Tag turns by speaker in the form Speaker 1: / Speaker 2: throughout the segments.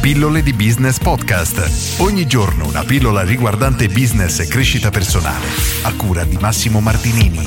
Speaker 1: Pillole di Business Podcast. Ogni giorno una pillola riguardante business e crescita personale. A cura di Massimo Martinini.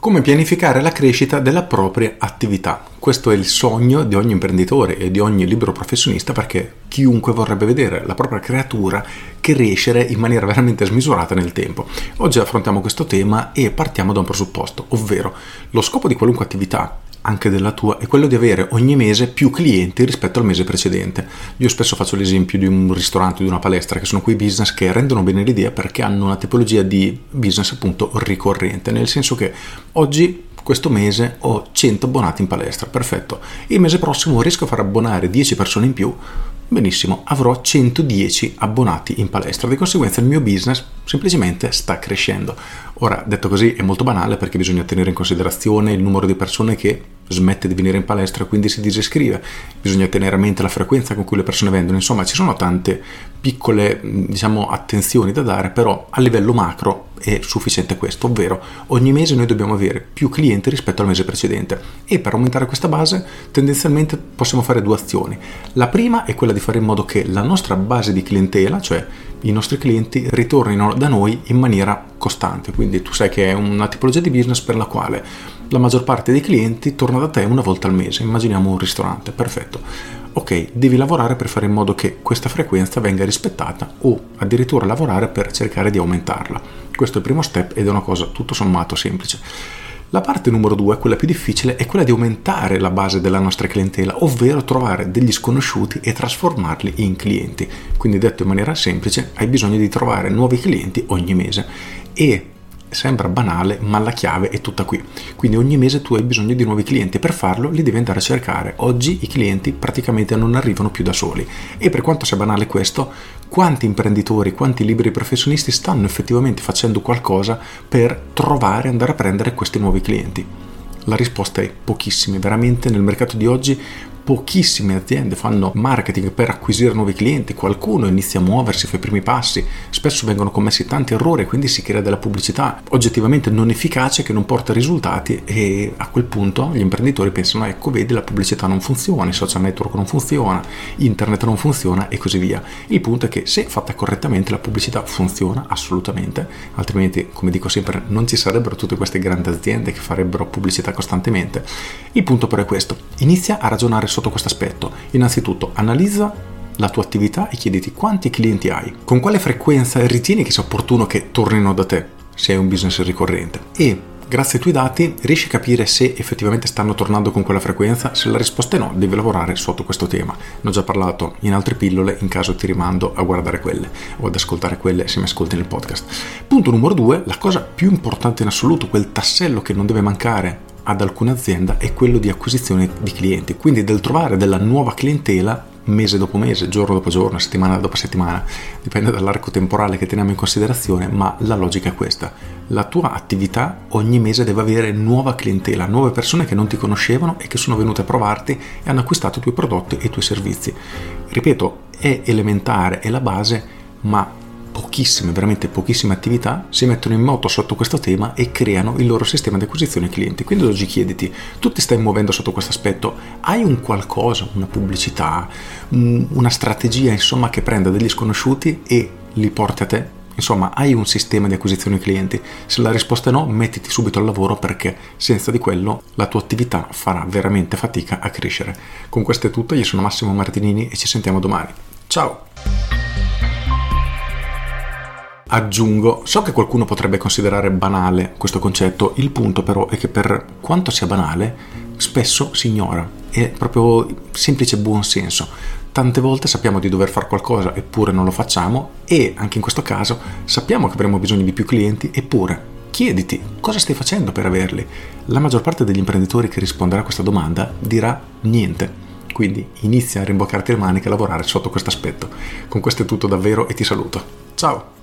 Speaker 2: Come pianificare la crescita della propria attività. Questo è il sogno di ogni imprenditore e di ogni libero professionista perché chiunque vorrebbe vedere la propria creatura crescere in maniera veramente smisurata nel tempo. Oggi affrontiamo questo tema e partiamo da un presupposto, ovvero lo scopo di qualunque attività anche della tua è quello di avere ogni mese più clienti rispetto al mese precedente. Io spesso faccio l'esempio di un ristorante, di una palestra, che sono quei business che rendono bene l'idea perché hanno una tipologia di business appunto ricorrente, nel senso che oggi questo mese ho 100 abbonati in palestra, perfetto. Il mese prossimo riesco a far abbonare 10 persone in più, benissimo, avrò 110 abbonati in palestra. Di conseguenza il mio business semplicemente sta crescendo. Ora, detto così, è molto banale perché bisogna tenere in considerazione il numero di persone che smette di venire in palestra e quindi si disiscrive. Bisogna tenere a mente la frequenza con cui le persone vendono. Insomma, ci sono tante piccole, diciamo, attenzioni da dare, però a livello macro è sufficiente questo, ovvero ogni mese noi dobbiamo avere più clienti rispetto al mese precedente e per aumentare questa base tendenzialmente possiamo fare due azioni. La prima è quella di fare in modo che la nostra base di clientela, cioè i nostri clienti, ritornino da noi in maniera costante. Quindi tu sai che è una tipologia di business per la quale la maggior parte dei clienti torna da te una volta al mese. Immaginiamo un ristorante, perfetto. Ok, devi lavorare per fare in modo che questa frequenza venga rispettata o addirittura lavorare per cercare di aumentarla. Questo è il primo step ed è una cosa tutto sommato semplice. La parte numero due, quella più difficile, è quella di aumentare la base della nostra clientela, ovvero trovare degli sconosciuti e trasformarli in clienti. Quindi detto in maniera semplice, hai bisogno di trovare nuovi clienti ogni mese e Sembra banale, ma la chiave è tutta qui. Quindi ogni mese tu hai bisogno di nuovi clienti. Per farlo li devi andare a cercare. Oggi i clienti praticamente non arrivano più da soli. E per quanto sia banale questo, quanti imprenditori, quanti liberi professionisti stanno effettivamente facendo qualcosa per trovare e andare a prendere questi nuovi clienti? La risposta è pochissimi, veramente nel mercato di oggi pochissime aziende fanno marketing per acquisire nuovi clienti, qualcuno inizia a muoversi, fa i primi passi, spesso vengono commessi tanti errori e quindi si crea della pubblicità oggettivamente non efficace che non porta risultati e a quel punto gli imprenditori pensano ecco vedi la pubblicità non funziona, il social network non funziona, internet non funziona e così via. Il punto è che se fatta correttamente la pubblicità funziona assolutamente, altrimenti come dico sempre non ci sarebbero tutte queste grandi aziende che farebbero pubblicità costantemente. Il punto però è questo, inizia a ragionare sotto questo aspetto. Innanzitutto analizza la tua attività e chiediti quanti clienti hai, con quale frequenza ritieni che sia opportuno che tornino da te se hai un business ricorrente e grazie ai tuoi dati riesci a capire se effettivamente stanno tornando con quella frequenza, se la risposta è no devi lavorare sotto questo tema. Ne ho già parlato in altre pillole, in caso ti rimando a guardare quelle o ad ascoltare quelle se mi ascolti nel podcast. Punto numero due, la cosa più importante in assoluto, quel tassello che non deve mancare ad alcune aziende è quello di acquisizione di clienti, quindi del trovare della nuova clientela mese dopo mese, giorno dopo giorno, settimana dopo settimana, dipende dall'arco temporale che teniamo in considerazione, ma la logica è questa. La tua attività ogni mese deve avere nuova clientela, nuove persone che non ti conoscevano e che sono venute a provarti e hanno acquistato i tuoi prodotti e i tuoi servizi. Ripeto, è elementare, è la base, ma pochissime, veramente pochissime attività si mettono in moto sotto questo tema e creano il loro sistema di acquisizione clienti. Quindi oggi chiediti, tu ti stai muovendo sotto questo aspetto, hai un qualcosa, una pubblicità, una strategia insomma che prenda degli sconosciuti e li porti a te? Insomma, hai un sistema di acquisizione clienti? Se la risposta è no, mettiti subito al lavoro perché senza di quello la tua attività farà veramente fatica a crescere. Con questo è tutto, io sono Massimo Martinini e ci sentiamo domani. Ciao! Aggiungo, so che qualcuno potrebbe considerare banale questo concetto, il punto però è che per quanto sia banale, spesso si ignora, è proprio semplice buonsenso. Tante volte sappiamo di dover fare qualcosa eppure non lo facciamo e anche in questo caso sappiamo che avremo bisogno di più clienti eppure chiediti cosa stai facendo per averli. La maggior parte degli imprenditori che risponderà a questa domanda dirà niente. Quindi inizia a rimboccarti le maniche e lavorare sotto questo aspetto. Con questo è tutto davvero e ti saluto. Ciao!